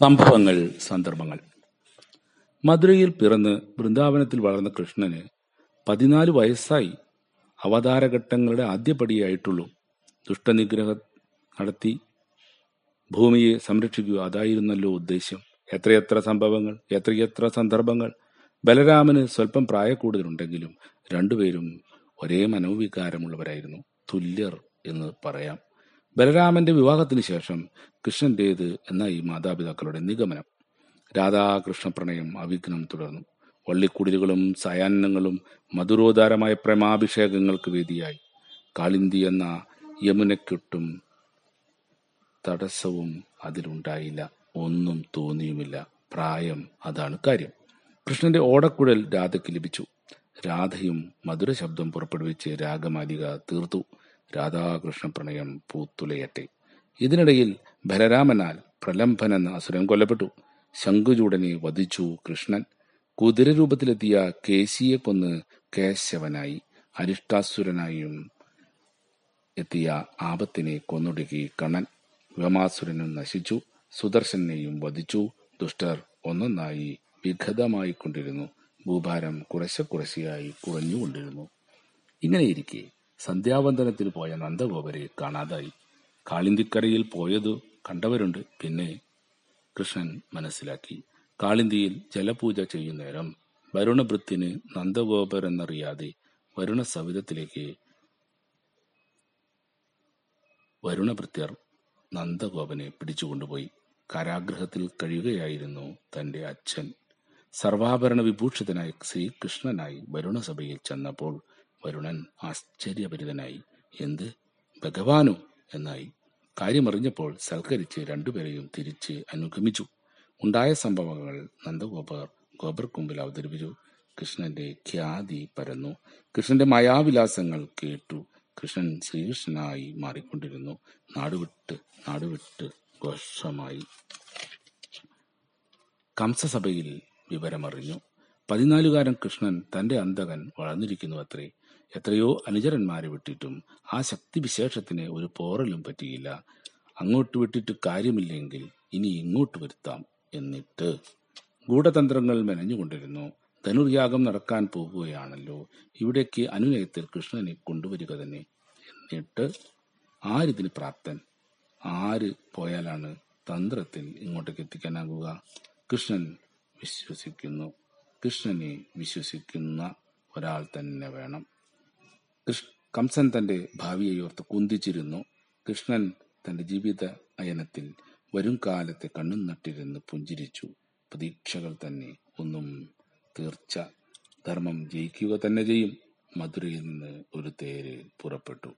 സംഭവങ്ങൾ സന്ദർഭങ്ങൾ. മധുരയിൽ പിറന്ന് വൃന്ദാവനത്തിൽ വളർന്ന കൃഷ്ണന് പതിനാല് വയസ്സായി അവതാരഘട്ടങ്ങളുടെ ആദ്യപടിയായിട്ടുള്ളൂ. ദുഷ്ടനിഗ്രഹം നടത്തി ഭൂമിയെ സംരക്ഷിക്കുക. അതായിരുന്നല്ലോ ഉദ്ദേശ്യം. എത്രയെത്ര സംഭവങ്ങൾ എത്രയെത്ര സന്ദർഭങ്ങൾ. ബലരാമന് സ്വല്പം പ്രായക്കൂടുതലുണ്ടെങ്കിലും രണ്ടുപേരും ഒരേ മനോവികാരമുള്ളവരായിരുന്നു. തുല്യർ എന്ന് പറയാം. ബലരാമന്റെ വിവാഹത്തിന് ശേഷം കൃഷ്ണന്റേത് ഈ മാതാപിതാക്കളുടെ നിഗമനം. രാധാകൃഷ്ണ പ്രണയം അവിഘ്നം തുടർന്നു. വള്ളിക്കുടിലുകളും സായാഹ്നങ്ങളും മധുരോദാരമായ പ്രേമാഭിഷേകങ്ങൾക്ക് വേദിയായി. കാളിന്തി എന്ന യമുനയ്ക്കൊട്ടും തടസ്സവും അതിലുണ്ടായില്ല. ഒന്നും തോന്നിയുമില്ല. പ്രായം അതാണ് കാര്യം. കൃഷ്ണന്റെ ഓടക്കുഴൽ രാധയ്ക്ക് ലഭിച്ചു. രാധയും മധുര ശബ്ദം പുറപ്പെടുവിച്ച് രാഗമാലിക തീർത്തു. രാധാകൃഷ്ണ പ്രണയം പൂത്തുലയട്ടെ. ഇതിനിടയിൽ ബലരാമനാൽ പ്രലംഭൻ എന്ന അസുരൻ കൊല്ലപ്പെട്ടു. ശംഖുചൂടനെ വധിച്ചു കൃഷ്ണൻ. കുതിര കുതിരരൂപത്തിലെത്തിയ കേശിയെ കൊന്ന് കേശവനായി അരിഷ്ടാസുരനായും എത്തിയ ആപത്തിനെ കൊന്നൊടുക്കി കണ്ണൻ. വ്യോമാസുരനും നശിച്ചു സുദർശനെയും വധിച്ചു. ദുഷ്ടർ ഒന്നൊന്നായി വിഘതമായിക്കൊണ്ടിരുന്നു. ഭൂഭാരം കുറശ്ശെ കുറശെയായി കുറഞ്ഞുകൊണ്ടിരുന്നു. ഇങ്ങനെയിരിക്കെ സന്ധ്യാവന്തനത്തിന് പോയ നന്ദഗോപരെ കാണാതായി. കാളിന്തിക്കരയിൽ പോയതു കണ്ടവരുണ്ട്. പിന്നെ കൃഷ്ണൻ മനസ്സിലാക്കി. കാളിന്തിയിൽ ജലപൂജ ചെയ്യുന്നേരം വരുണഭൃത്തിന് നന്ദഗോപരെന്നറിയാതെ വരുണ സവിധത്തിലേക്ക് വരുണഭൃത്യർ നന്ദഗോപനെ പിടിച്ചുകൊണ്ടുപോയി. കാരാഗ്രഹത്തിൽ കഴിയുകയായിരുന്നു തന്റെ അച്ഛൻ. സർവാഭരണ വിഭൂഷിതനായി ശ്രീകൃഷ്ണനായി വരുണസഭയിൽ ചെന്നപ്പോൾ വരുണൻ ആശ്ചര്യഭരിതനായി. എന്ത്? ഭഗവാനോ? എന്നായി. കാര്യമറിഞ്ഞപ്പോൾ സൽക്കരിച്ച് രണ്ടുപേരെയും തിരിച്ച് അനുഗമിച്ചു. ഉണ്ടായ സംഭവങ്ങൾ നന്ദഗോപർ ഗോപർക്കുമ്പിൽ അവതരിപ്പിച്ചു. കൃഷ്ണന്റെ ഖ്യാതി പരന്നു. കൃഷ്ണന്റെ മായാവിലാസങ്ങൾ കേട്ടു. കൃഷ്ണൻ ശ്രീകൃഷ്ണനായി മാറിക്കൊണ്ടിരുന്നു. നാടുവിട്ട് നാടുവിട്ട് ഘോഷമായി. കംസസഭയിൽ വിവരമറിഞ്ഞു. പതിനാലുകാരൻ കൃഷ്ണൻ തന്റെ അന്തകൻ വളർന്നിരിക്കുന്നു അത്രേ എത്രയോ അനുചരന്മാരെ വിട്ടിട്ടും ആ ശക്തിവിശേഷത്തിന് ഒരു പോറലും പറ്റിയില്ല. അങ്ങോട്ട് വിട്ടിട്ട് കാര്യമില്ലെങ്കിൽ ഇനി ഇങ്ങോട്ട് വരുത്താം എന്നിട്ട്. ഗൂഢതന്ത്രങ്ങൾ മെനഞ്ഞുകൊണ്ടിരുന്നു. ധനുർയാഗം നടക്കാൻ പോകുകയാണല്ലോ. ഇവിടേക്ക് അനുനയത്തിൽ കൃഷ്ണനെ കൊണ്ടുവരിക തന്നെ. എന്നിട്ട് ആരിതിന് പ്രാപ്തൻ? ആര് പോയാലാണ് തന്ത്രത്തിൽ ഇങ്ങോട്ടേക്ക് എത്തിക്കാനാകുക? കൃഷ്ണൻ വിശ്വസിക്കുന്നു. കൃഷ്ണനെ വിശ്വസിക്കുന്ന ഒരാൾ തന്നെ വേണം. കംസൻ തന്റെ ഭാവിയെ ഓർത്ത് കുന്തിച്ചിരുന്നു. കൃഷ്ണൻ തന്റെ ജീവിത അയനത്തിൽ വരും കാലത്തെ കണ്ണും നട്ടിരുന്ന് പുഞ്ചിരിച്ചു. പ്രതീക്ഷകൾ തന്നെ ഒന്നും തീർച്ച. ധർമ്മം ജയിക്കുക തന്നെ ചെയ്യും. മധുരയിൽ നിന്ന് ഒരു തേര് പുറപ്പെട്ടു.